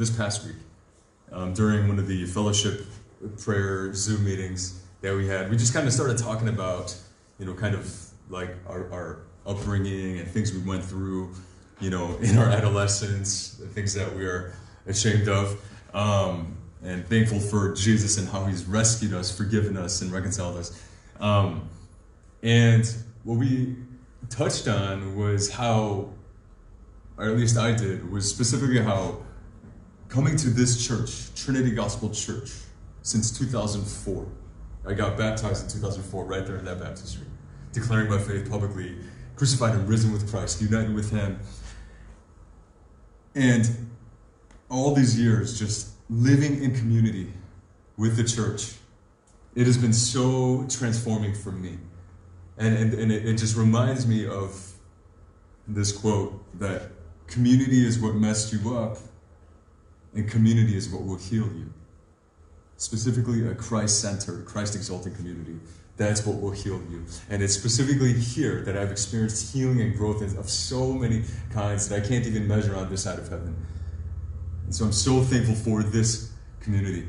this past week um, during one of the fellowship prayer Zoom meetings that we had. We just kind of started talking about, you know, kind of like our, our upbringing and things we went through, you know, in our adolescence, the things that we are ashamed of. Um, and thankful for Jesus and how he's rescued us, forgiven us, and reconciled us. Um, and what we touched on was how, or at least I did, was specifically how coming to this church, Trinity Gospel Church, since 2004. I got baptized in 2004, right there in that baptistry, declaring my faith publicly, crucified and risen with Christ, united with Him. And all these years, just living in community with the church, it has been so transforming for me. And, and, and it, it just reminds me of this quote that community is what messed you up, and community is what will heal you. Specifically, a Christ centered, Christ exalting community. That's what will heal you. And it's specifically here that I've experienced healing and growth of so many kinds that I can't even measure on this side of heaven. And so I'm so thankful for this community.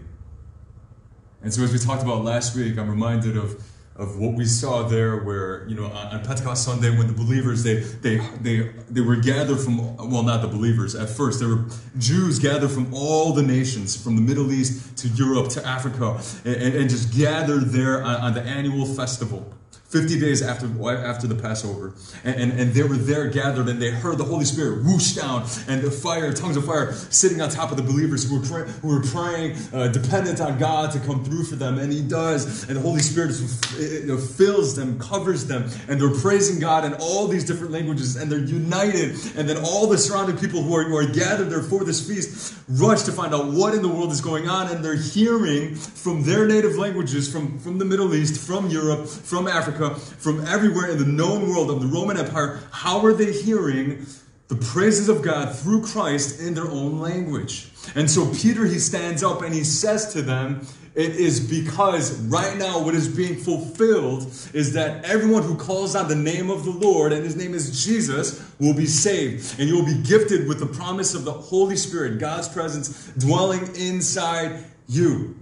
And so, as we talked about last week, I'm reminded of of what we saw there where you know on, pentecost sunday when the believers they they they they were gathered from well not the believers at first there were jews gathered from all the nations from the middle east to europe to africa and, and just gathered there on, on the annual festival 50 days after, after the Passover. And, and, and, they were there gathered and they heard the Holy Spirit whoosh down and the fire, tongues of fire, sitting on top of the believers who were, pray, who were praying, uh, dependent on God to come through for them. And He does. And the Holy Spirit fills them, covers them. And they're praising God in all these different languages and they're united. And then all the surrounding people who are, who are gathered there for this feast rush to find out what in the world is going on. And they're hearing from their native languages, from, from the Middle East, from Europe, from Africa From everywhere in the known world of the Roman Empire, how are they hearing the praises of God through Christ in their own language? And so Peter, he stands up and he says to them, it is because right now what is being fulfilled is that everyone who calls on the name of the Lord, and his name is Jesus, will be saved. And you will be gifted with the promise of the Holy Spirit, God's presence dwelling inside you.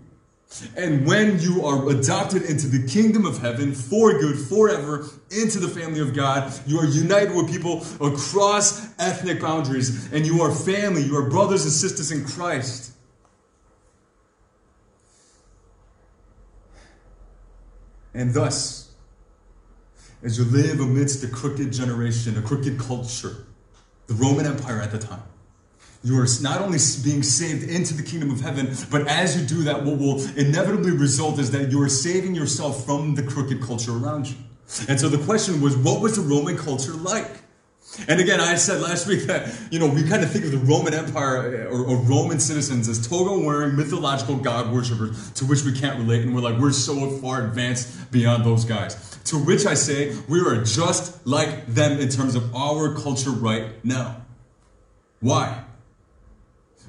And when you are adopted into the kingdom of heaven for good, forever, into the family of God, you are united with people across ethnic boundaries, and you are family, you are brothers and sisters in Christ. And thus, as you live amidst a crooked generation, a crooked culture, the Roman Empire at the time, you are not only being saved into the kingdom of heaven, but as you do that, what will inevitably result is that you are saving yourself from the crooked culture around you. And so the question was, what was the Roman culture like? And again, I said last week that, you know, we kind of think of the Roman Empire eh, or, or Roman citizens as toga wearing mythological god worshippers to which we can't relate. And we're like, we're so far advanced beyond those guys. To which I say, we are just like them in terms of our culture right now. Why?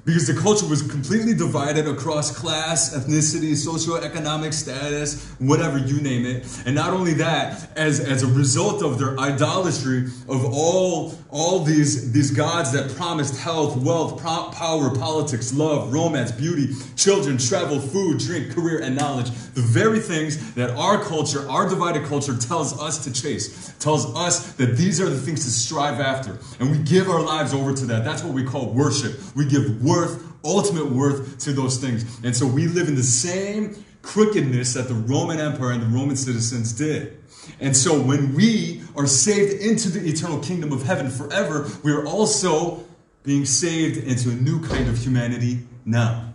Because the culture was completely divided across class, ethnicity, socioeconomic status, whatever you name it. And not only that, as, as a result of their idolatry of all, all these, these gods that promised health, wealth, pro- power, politics, love, romance, beauty, children, travel, food, drink, career, and knowledge, the very things that our culture, our divided culture, tells us to chase, tells us that these are the things to strive after. And we give our lives over to that. That's what we call worship. We give worth, ultimate worth to those things. And so we live in the same crookedness that the Roman Empire and the Roman citizens did. And so when we are saved into the eternal kingdom of heaven forever, we are also being saved into a new kind of humanity now.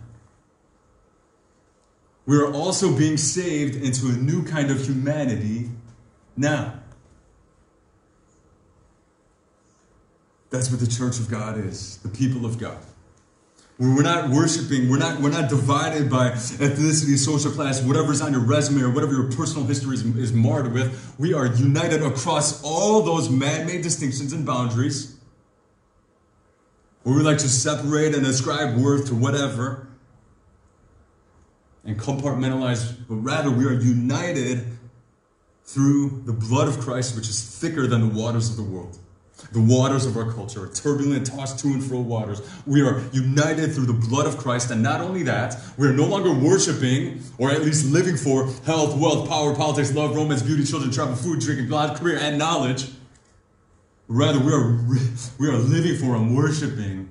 We are also being saved into a new kind of humanity now. That's what the church of God is, the people of God. We're not worshiping, we're not, we're not divided by ethnicity, social class, whatever's on your resume or whatever your personal history is, is marred with. We are united across all those man made distinctions and boundaries. Where we like to separate and ascribe worth to whatever and compartmentalize, but rather we are united through the blood of Christ, which is thicker than the waters of the world. The waters of our culture are turbulent, tossed to and fro waters. We are united through the blood of Christ, and not only that, we are no longer worshiping, or at least living for, health, wealth, power, politics, love, romance, beauty, children, travel, food, drinking, blood, career, and knowledge. Rather, we are, we are living for and worshiping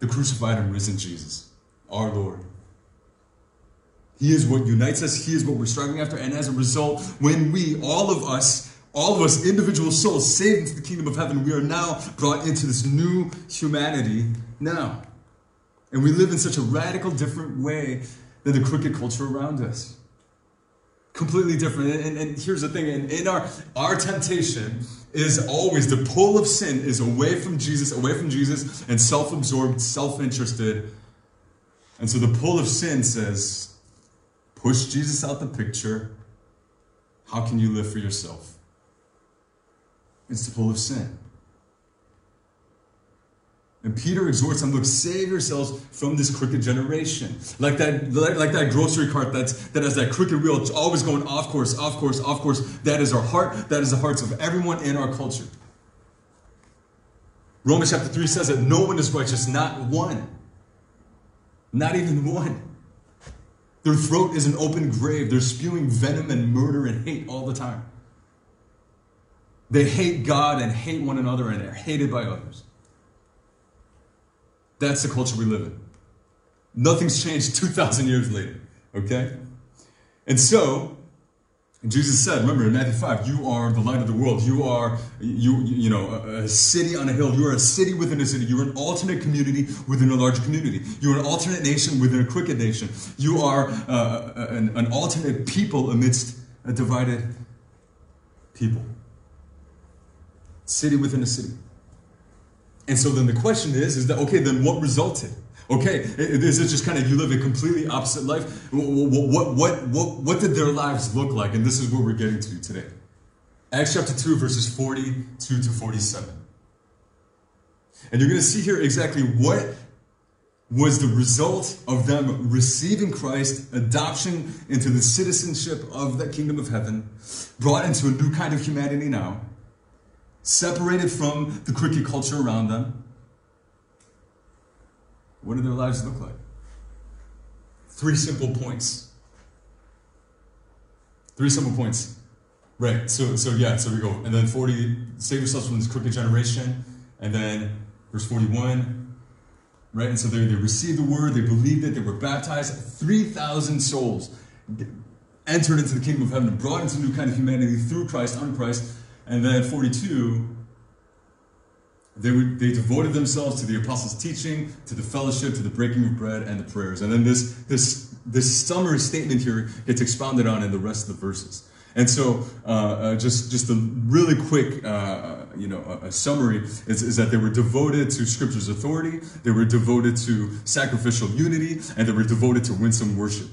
the crucified and risen Jesus, our Lord. He is what unites us, He is what we're striving after, and as a result, when we, all of us, all of us individual souls saved into the kingdom of heaven, we are now brought into this new humanity now. And we live in such a radical different way than the crooked culture around us. Completely different. And, and, here's the thing in, in our, our temptation is always the pull of sin is away from Jesus, away from Jesus, and self absorbed, self interested. And so the pull of sin says, push Jesus out the picture. How can you live for yourself? It's pull of sin. And Peter exhorts them, look, save yourselves from this crooked generation. Like that, like, like, that grocery cart that's, that has that crooked wheel, it's always going off course, off course, off course. That is our heart. That is the hearts of everyone in our culture. Romans chapter 3 says that no one is righteous, not one. Not even one. Their throat is an open grave. They're spewing venom and murder and hate all the time. They hate God and hate one another and are hated by others. That's the culture we live in. Nothing's changed 2,000 years later, okay? And so, Jesus said, remember in Matthew 5, you are the light of the world. You are, you, you know, a, city on a hill. You are a city within a city. You're an alternate community within a large community. You're an alternate nation within a crooked nation. You are uh, an, an alternate people amidst a divided people city within a city. And so then the question is, is that, okay, then what resulted? Okay, is it just kind of you live a completely opposite life? What, what, what, what, what did their lives look like? And this is what we're getting to today. Acts chapter 2, verses 42 to 47. And you're going to see here exactly what was the result of them receiving Christ, adoption into the citizenship of the kingdom of heaven, brought into a new kind of humanity now separated from the crooked culture around them. What do their lives look like? Three simple points. Three simple points. Right. So so yeah, so we go. And then 40, save yourselves from this crooked generation. And then verse 41. Right? And so they, they received the word, they believed it, they were baptized. 3,000 souls entered into the kingdom of heaven, brought into a new kind of humanity through Christ, on Christ. And then 42, they, they devoted themselves to the apostles' teaching, to the fellowship, to the breaking of bread, and the prayers. And then this, this, this summary statement here gets expounded on in the rest of the verses. And so, uh, uh, just just a really quick, uh, you know, a, a summary is, is, that they were devoted to Scripture's authority, they were devoted to sacrificial unity, and they were devoted to winsome worship.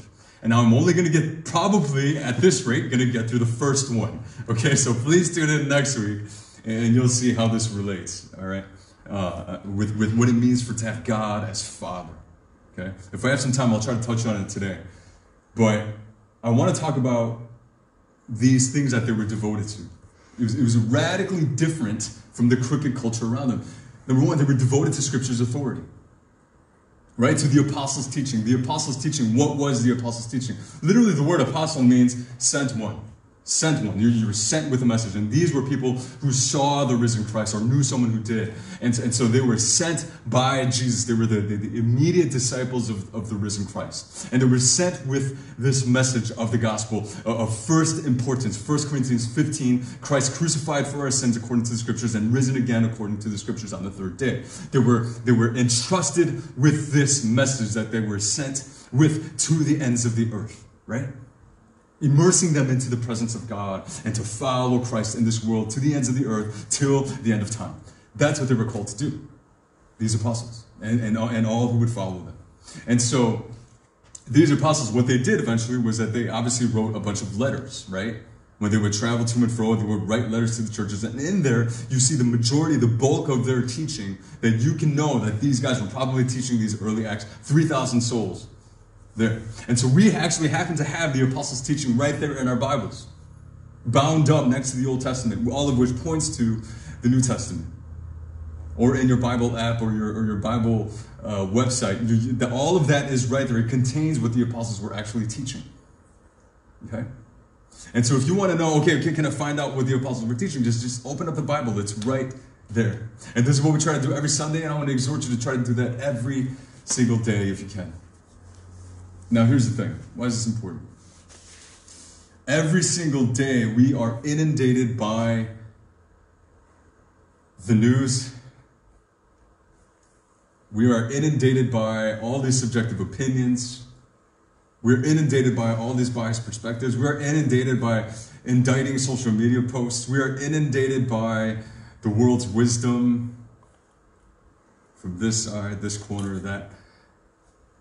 And now I'm only going to get, probably at this rate, going to get through the first one. Okay, so please tune in next week and you'll see how this relates, all right, uh, with, with what it means for to have God as Father. Okay, if I have some time, I'll try to touch on it today. But I want to talk about these things that they were devoted to. It was, it was radically different from the crooked culture around them. Number one, they were devoted to Scripture's authority right? To the apostles' teaching. The apostles' teaching, what was the apostles' teaching? Literally, the word apostle means sent one sent one. You, you, were sent with a message. And these were people who saw the risen Christ or knew someone who did. And, and so they were sent by Jesus. They were the, the, the, immediate disciples of, of the risen Christ. And they were sent with this message of the gospel uh, of first importance. 1 Corinthians 15, Christ crucified for our sins according to the scriptures and risen again according to the scriptures on the third day. They were, they were entrusted with this message that they were sent with to the ends of the earth, right? Immersing them into the presence of God and to follow Christ in this world to the ends of the earth till the end of time. That's what they were called to do, these apostles, and, and, and all who would follow them. And so, these apostles, what they did eventually was that they obviously wrote a bunch of letters, right? When they would travel to and fro, they would write letters to the churches. And in there, you see the majority, the bulk of their teaching, that you can know that these guys were probably teaching these early acts, 3,000 souls there. And so we actually happen to have the apostles' teaching right there in our Bibles, bound up next to the Old Testament, all of which points to the New Testament. or in your Bible app or your, or your Bible uh, website. You, the, all of that is right there. It contains what the apostles were actually teaching. Okay? And so if you want to know, okay, can, I find out what the apostles were teaching? Just, just open up the Bible. It's right there. And this is what we try to do every Sunday, and I want to exhort you to try to do that every single day if you can. Now, here's the thing why is this important? Every single day, we are inundated by the news. We are inundated by all these subjective opinions. We're inundated by all these biased perspectives. We're inundated by indicting social media posts. We are inundated by the world's wisdom from this side, this corner, that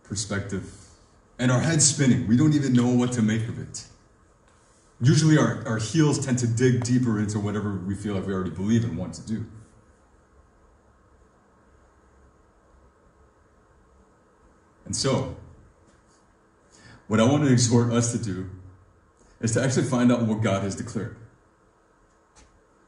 perspective. And our head's spinning. We don't even know what to make of it. Usually, our, our heels tend to dig deeper into whatever we feel like we already believe and want to do. And so, what I want to exhort us to do is to actually find out what God has declared.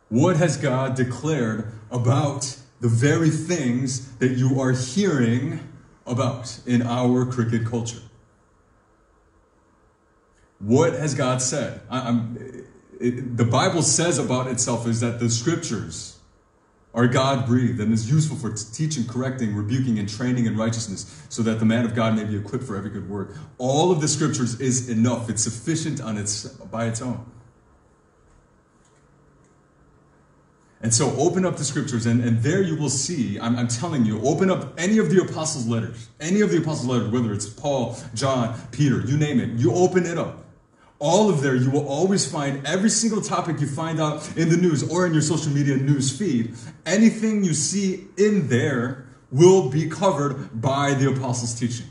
What has God declared about the very things that you are hearing about in our cricket culture? What has God said? I, it, the Bible says about itself is that the scriptures are God breathed and is useful for teaching, correcting, rebuking, and training in righteousness, so that the man of God may be equipped for every good work. All of the scriptures is enough. It's sufficient on its by its own. And so open up the scriptures, and, and there you will see, I'm, I'm telling you, open up any of the apostles' letters, any of the apostles' letters, whether it's Paul, John, Peter, you name it, you open it up all of there, you will always find every single topic you find out in the news or in your social media news feed. Anything you see in there will be covered by the apostles' teaching.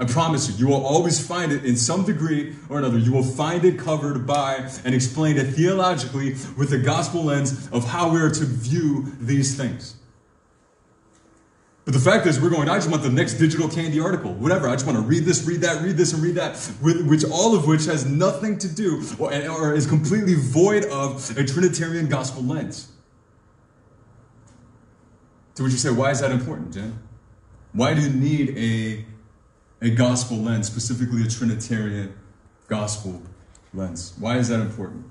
I promise you, you will always find it in some degree or another. You will find it covered by and explained it theologically with the gospel lens of how we are to view these things. But the fact is, we're going, I just want the next digital candy article, whatever. I just want to read this, read that, read this, and read that, which all of which has nothing to do or, or is completely void of a Trinitarian gospel lens. To which you say, why is that important, Jen? Why do you need a, a gospel lens, specifically a Trinitarian gospel lens? Why is that important?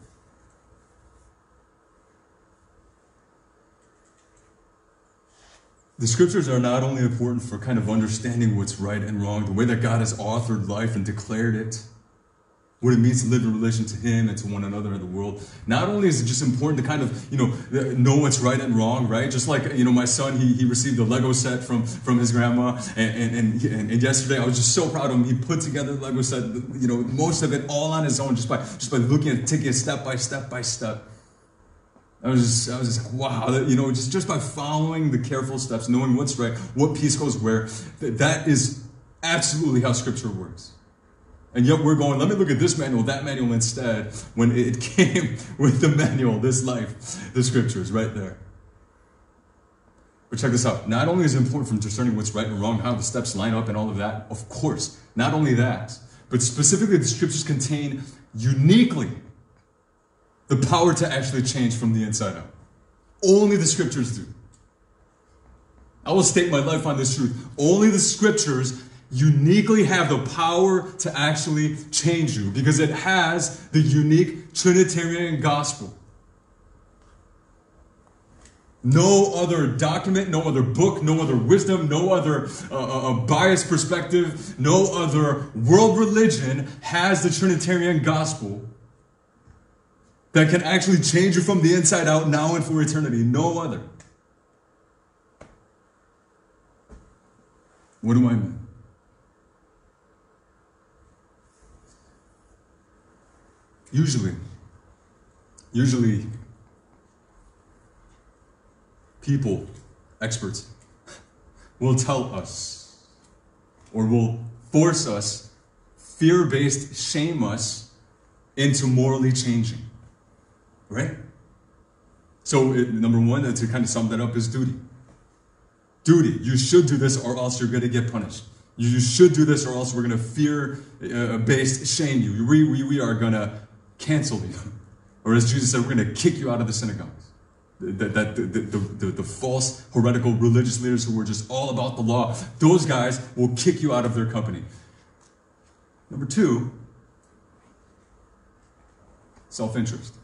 The scriptures are not only important for kind of understanding what's right and wrong, the way that God has authored life and declared it, what it means to live in relation to Him and to one another in the world. Not only is it just important to kind of, you know, know what's right and wrong, right? Just like, you know, my son, he, he received a Lego set from, from his grandma. And, and, and, and yesterday, I was just so proud of him. He put together the Lego set, you know, most of it all on his own, just by, just by looking at taking it step by step by step. I was just, I was just like, wow, that, you know, just, just by following the careful steps, knowing what's right, what piece goes where, that is absolutely how Scripture works. And yet we're going, let me look at this manual, that manual instead, when it came with the manual, this life, the Scriptures right there. But check this out. Not only is it important from discerning what's right and wrong, how the steps line up and all of that, of course, not only that, but specifically the Scriptures contain uniquely the power to actually change from the inside out. Only the scriptures do. I will stake my life on this truth. Only the scriptures uniquely have the power to actually change you because it has the unique Trinitarian gospel. No other document, no other book, no other wisdom, no other uh, uh, uh biased perspective, no other world religion has the Trinitarian gospel that can actually change you from the inside out now and for eternity. No other. What do I mean? Usually, usually, people, experts, will tell us or will force us, fear based, shame us into morally changing. Right? So, it, number one, to kind of sum that up, is duty. Duty. You should do this or else you're going to get punished. You should do this or else we're going to fear uh, shame you. We, we, we are going to cancel you. Or as Jesus said, we're going to kick you out of the synagogues. that, that the, the, the, the, false heretical religious leaders who were just all about the law those guys will kick you out of their company number two self-interest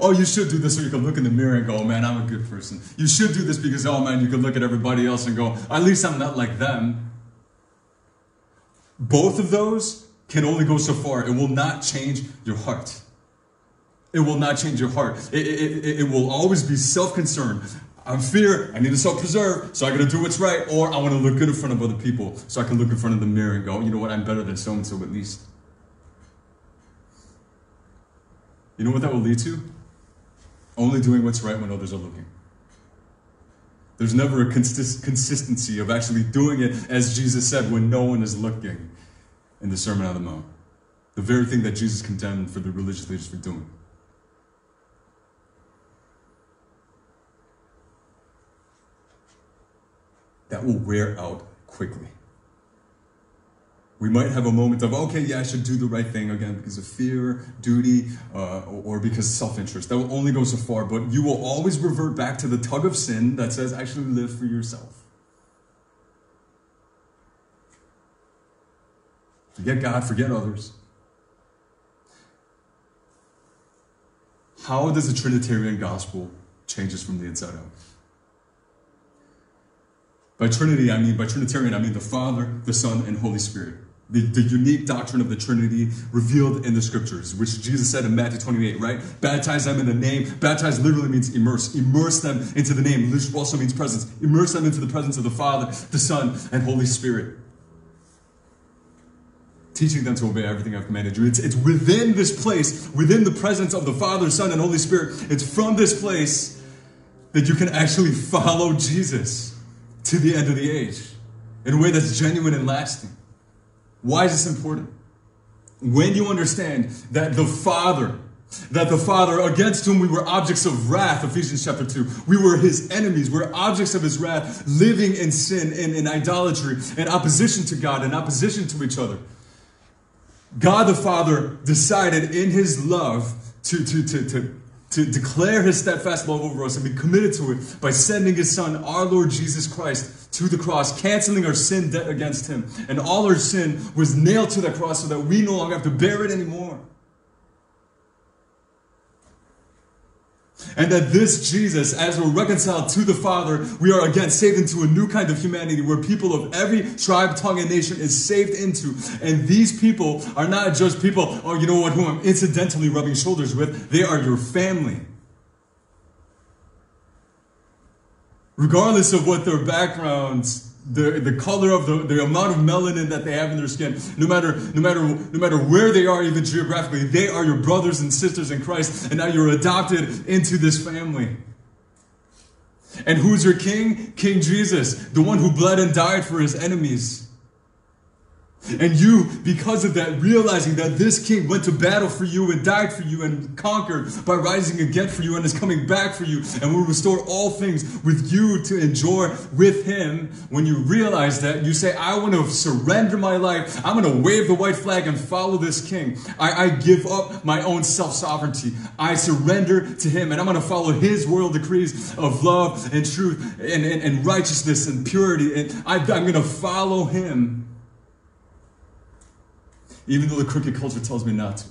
oh you should do this so you can look in the mirror and go oh, man i'm a good person you should do this because oh man you can look at everybody else and go at least i'm not like them both of those can only go so far it will not change your heart it will not change your heart. It, it, it, it will always be self concern. I'm fear. I need to self preserve, so I got to do what's right, or I want to look good in front of other people, so I can look in front of the mirror and go, you know what, I'm better than so and so at least. You know what that will lead to? Only doing what's right when others are looking. There's never a consist- consistency of actually doing it, as Jesus said, when no one is looking in the Sermon on the Mount. The very thing that Jesus condemned for the religious leaders for doing. that will wear out quickly. We might have a moment of, okay, yeah, I should do the right thing again because of fear, duty, uh, or because self interest. That will only go so far, but you will always revert back to the tug of sin that says, actually live for yourself. Forget God, forget others. How does the Trinitarian gospel change us from the inside out? By Trinity, I mean, by Trinitarian, I mean the Father, the Son, and Holy Spirit. The, the unique doctrine of the Trinity revealed in the scriptures, which Jesus said in Matthew 28, right? Baptize them in the name. Baptize literally means immerse. Immerse them into the name, which also means presence. Immerse them into the presence of the Father, the Son, and Holy Spirit. Teaching them to obey everything I've commanded you. It's, it's within this place, within the presence of the Father, Son, and Holy Spirit. It's from this place that you can actually follow Jesus to the end of the age in a way that's genuine and lasting. Why is this important? When you understand that the Father, that the Father against whom we were objects of wrath, Ephesians chapter 2, we were his enemies, we're objects of his wrath, living in sin, in, in idolatry, in opposition to God, in opposition to each other. God the Father decided in his love to, to, to, to to declare his steadfast love over us and be committed to it by sending his son, our Lord Jesus Christ, to the cross, canceling our sin debt against him. And all our sin was nailed to the cross so that we no longer have to bear it anymore. And that this Jesus, as we're reconciled to the Father, we are again saved into a new kind of humanity where people of every tribe, tongue, and nation is saved into. And these people are not just people, oh, you know what, who I'm incidentally rubbing shoulders with. They are your family. Regardless of what their backgrounds the, the color of the, the amount of melanin that they have in their skin, no matter, no matter, no matter where they are, even geographically, they are your brothers and sisters in Christ, and now you're adopted into this family. And who's your king? King Jesus, the one who bled and died for his enemies. And you, because of that, realizing that this king went to battle for you and died for you and conquered by rising again for you and is coming back for you and will restore all things with you to enjoy with him. When you realize that, you say, I want to surrender my life. I'm going to wave the white flag and follow this king. I, I give up my own self sovereignty. I surrender to him and I'm going to follow his royal decrees of love and truth and, and, and righteousness and purity. And I, I'm going to follow him even though the crooked culture tells me not to.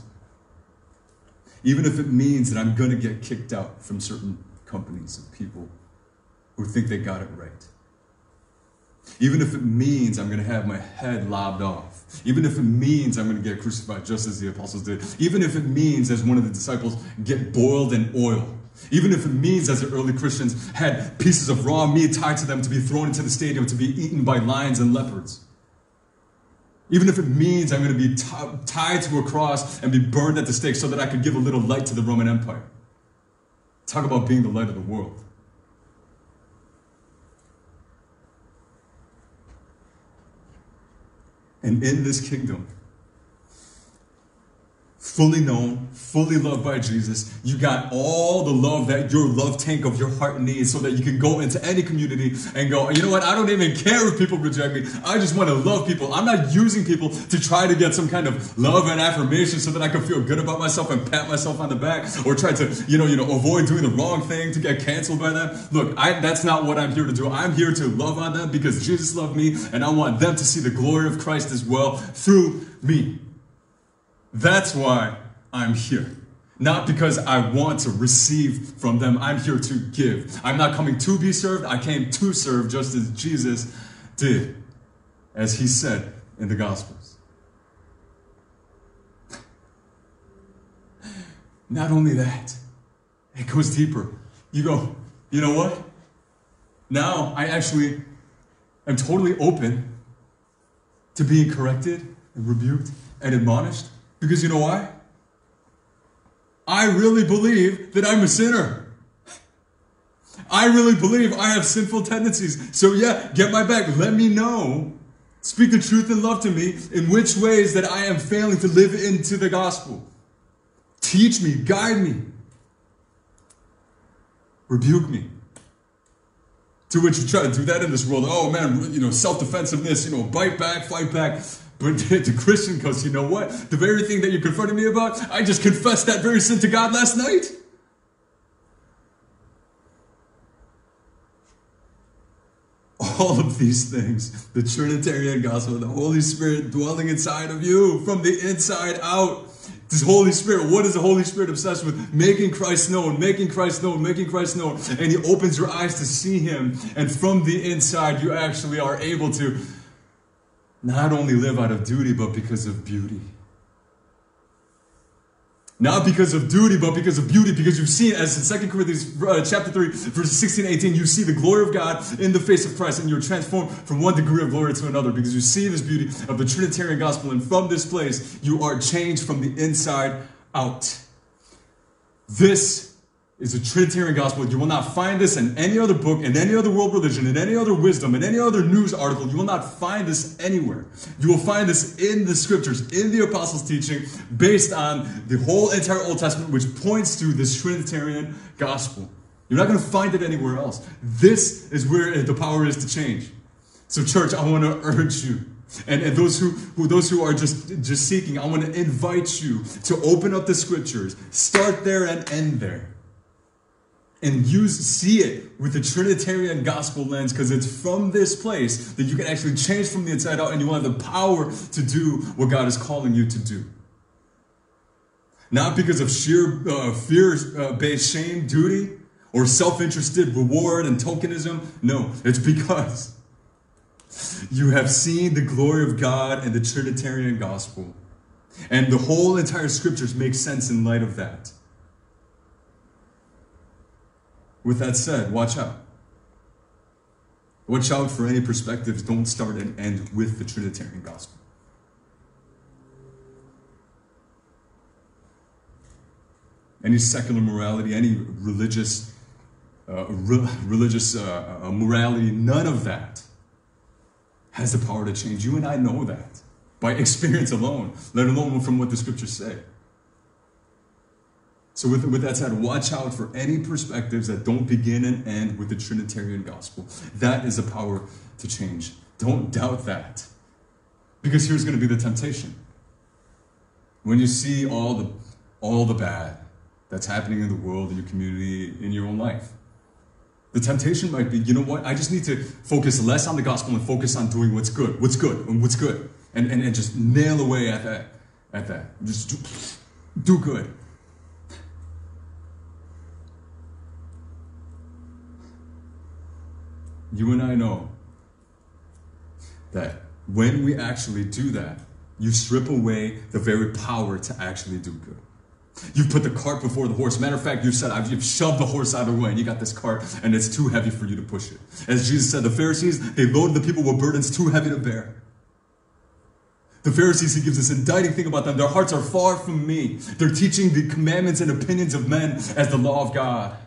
Even if it means that I'm going to get kicked out from certain companies and people who think they got it right. Even if it means I'm going to have my head lobbed off. Even if it means I'm going to get crucified just as the apostles did. Even if it means, as one of the disciples, get boiled in oil. Even if it means, as the early Christians had pieces of raw meat tied to them to be thrown into the stadium to be eaten by lions and leopards. Even if it means I'm going to be t- tied to a cross and be burned at the stake so that I could give a little light to the Roman Empire. Talk about being the light of the world. And in this kingdom, fully known, fully loved by Jesus. You got all the love that your love tank of your heart needs so that you can go into any community and go, you know what? I don't even care if people reject me. I just want to love people. I'm not using people to try to get some kind of love and affirmation so that I can feel good about myself and pat myself on the back or try to, you know, you know, avoid doing the wrong thing to get canceled by them. Look, I, that's not what I'm here to do. I'm here to love on them because Jesus loved me and I want them to see the glory of Christ as well through me. That's why I'm here. Not because I want to receive from them. I'm here to give. I'm not coming to be served. I came to serve just as Jesus did, as he said in the Gospels. Not only that, it goes deeper. You go, you know what? Now I actually am totally open to being corrected and rebuked and admonished because you know why? I really believe that I'm a sinner. I really believe I have sinful tendencies. So, yeah, get my back. Let me know. Speak the truth and love to me in which ways that I am failing to live into the gospel. Teach me, guide me, rebuke me. To which you try to do that in this world. Oh man, you know, self defensiveness, you know, bite back, fight back. But to Christian goes, you know what? The very thing that you confronted me about, I just confessed that very sin to God last night. All of these things, the Trinitarian gospel, the Holy Spirit dwelling inside of you from the inside out. This Holy Spirit, what is the Holy Spirit obsessed with? Making Christ known, making Christ known, making Christ known. And He opens your eyes to see Him. And from the inside, you actually are able to not only live out of duty, but because of beauty. Not because of duty, but because of beauty, because you've seen, as in 2 Corinthians uh, chapter 3, verses 16 and 18, you see the glory of God in the face of Christ, and you're transformed from one degree of glory to another, because you see this beauty of the Trinitarian gospel, and from this place, you are changed from the inside out. This is a Trinitarian gospel. You will not find this in any other book, in any other world religion, in any other wisdom, in any other news article. You will not find this anywhere. You will find this in the scriptures, in the apostles' teaching, based on the whole entire Old Testament, which points to this Trinitarian gospel. You're not going to find it anywhere else. This is where the power is to change. So, church, I want to urge you. And, and those who, who those who are just, just seeking, I want to invite you to open up the scriptures. Start there and end there and use see it with the trinitarian gospel lens because it's from this place that you can actually change from the inside out and you will have the power to do what god is calling you to do. Not because of sheer uh, fear-based uh, shame duty or self-interested reward and tokenism. No it's because you have seen the glory of god and the trinitarian gospel. And the whole entire scriptures make sense in light of that With that said, watch out. Watch out for any perspectives don't start and end with the Trinitarian gospel. Any secular morality, any religious, uh, re- religious uh, uh, morality, none of that has the power to change. You and I know that by experience alone, let alone from what the scriptures say. So, with, with that said, watch out for any perspectives that don't begin and end with the Trinitarian gospel. That is a power to change. Don't doubt that. Because here's going to be the temptation. When you see all the, all the bad that's happening in the world, in your community, in your own life, the temptation might be, you know what? I just need to focus less on the gospel and focus on doing what's good, what's good, and what's good. And, and, and just nail away at that. At that. Just do, do good. You and I know that when we actually do that, you strip away the very power to actually do good. You've put the cart before the horse. Matter of fact, you've you've shoved the horse out of the way and you got this cart and it's too heavy for you to push it. As Jesus said, the Pharisees, they loaded the people with burdens too heavy to bear. The Pharisees, he gives this indicting thing about them. Their hearts are far from me. They're teaching the commandments and opinions of men as the law of God.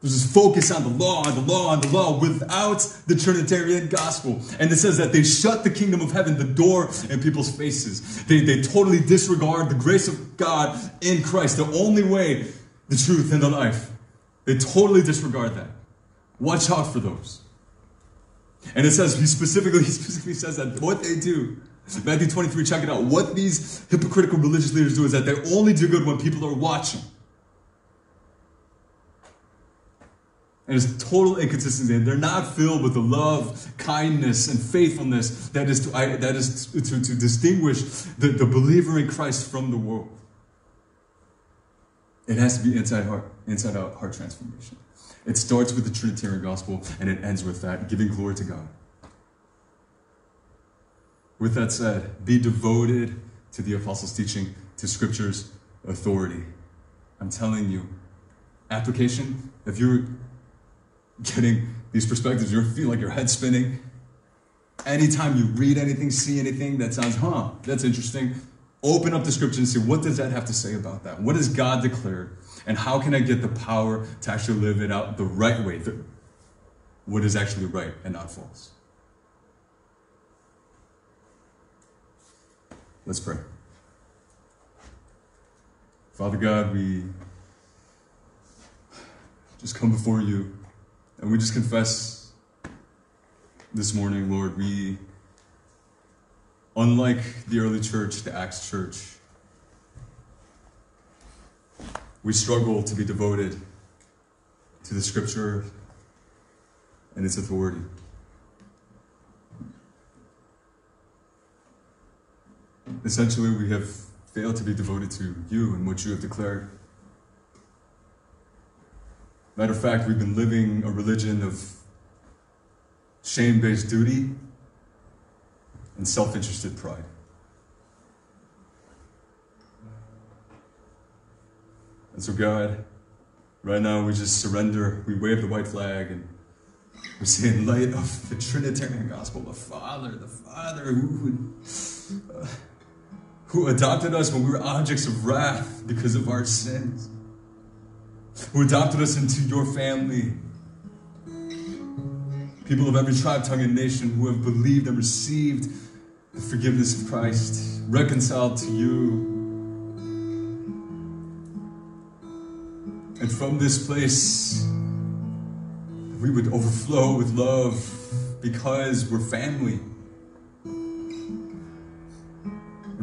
There's this focus on the law, on the law, on the law without the Trinitarian gospel. And it says that they shut the kingdom of heaven, the door in people's faces. They, they totally disregard the grace of God in Christ, the only way, the truth, and the life. They totally disregard that. Watch out for those. And it says, he specifically, he specifically says that what they do, Matthew 23, check it out. What these hypocritical religious leaders do is that they only do good when people are watching. And it's total inconsistency. They're not filled with the love, kindness, and faithfulness that is to, that is to, to, to distinguish the, the believer in Christ from the world. It has to be inside heart, inside out heart transformation. It starts with the Trinitarian gospel and it ends with that, giving glory to God. With that said, be devoted to the apostles' teaching, to Scripture's authority. I'm telling you, application, if you're getting these perspectives, you feel like your head's spinning. Anytime you read anything, see anything that sounds, huh, that's interesting, open up the scripture and see what does that have to say about that? What does God declare? And how can I get the power to actually live it out the right way? The, what is actually right and not false? Let's pray. Father God, we just come before you and we just confess this morning, Lord, we, unlike the early church, the Acts church, we struggle to be devoted to the scripture and its authority. Essentially, we have failed to be devoted to you and what you have declared. Matter of fact, we've been living a religion of shame based duty and self interested pride. And so, God, right now we just surrender, we wave the white flag, and we say, in light of the Trinitarian gospel, the Father, the Father who, uh, who adopted us when we were objects of wrath because of our sins who adopted us into your family. People of every tribe, tongue, and nation who have believed and received the forgiveness of Christ, reconciled to you. And from this place, we would overflow with love because we're family.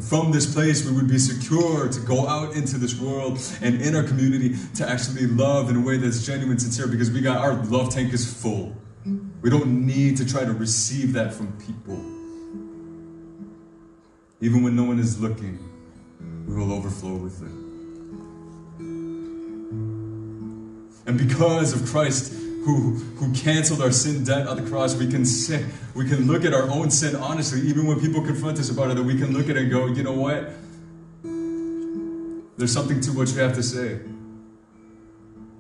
From this place, we would be secure to go out into this world and in our community to actually love in a way that's genuine, sincere, because we got our love tank is full. We don't need to try to receive that from people. Even when no one is looking, we will overflow with it. And because of Christ, who, who canceled our sin debt on the cross, we can say, we can look at our own sin honestly, even when people confront us about it, we can look at it and go, you know what? There's something to what you have to say.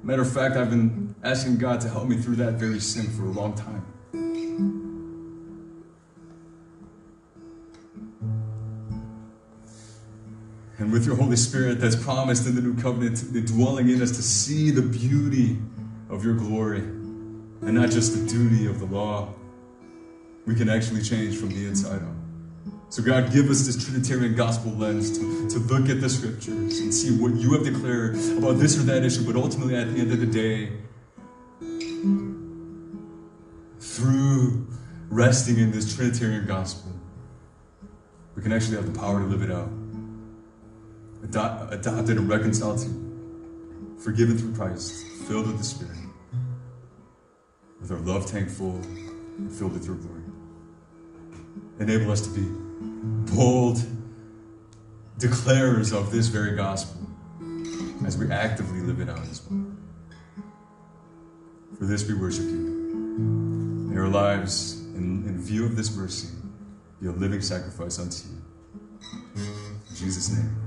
Matter of fact, I've been asking God to help me through that very sin for a long time. And with your Holy Spirit that's promised in the new covenant, the dwelling in us to see the beauty of your glory and not just the duty of the law. We can actually change from the inside out. So, God, give us this Trinitarian gospel lens to, to look at the scriptures and see what you have declared about this or that issue, but ultimately, at the end of the day, through resting in this Trinitarian gospel, we can actually have the power to live it out. Adopt, adopted and reconciled to you, forgiven through Christ, filled with the Spirit with our love tank full and filled with your glory. Enable us to be bold declarers of this very gospel as we actively live it out as well. For this we worship you. May our lives, in, in view of this mercy, be a living sacrifice unto you. In Jesus' name.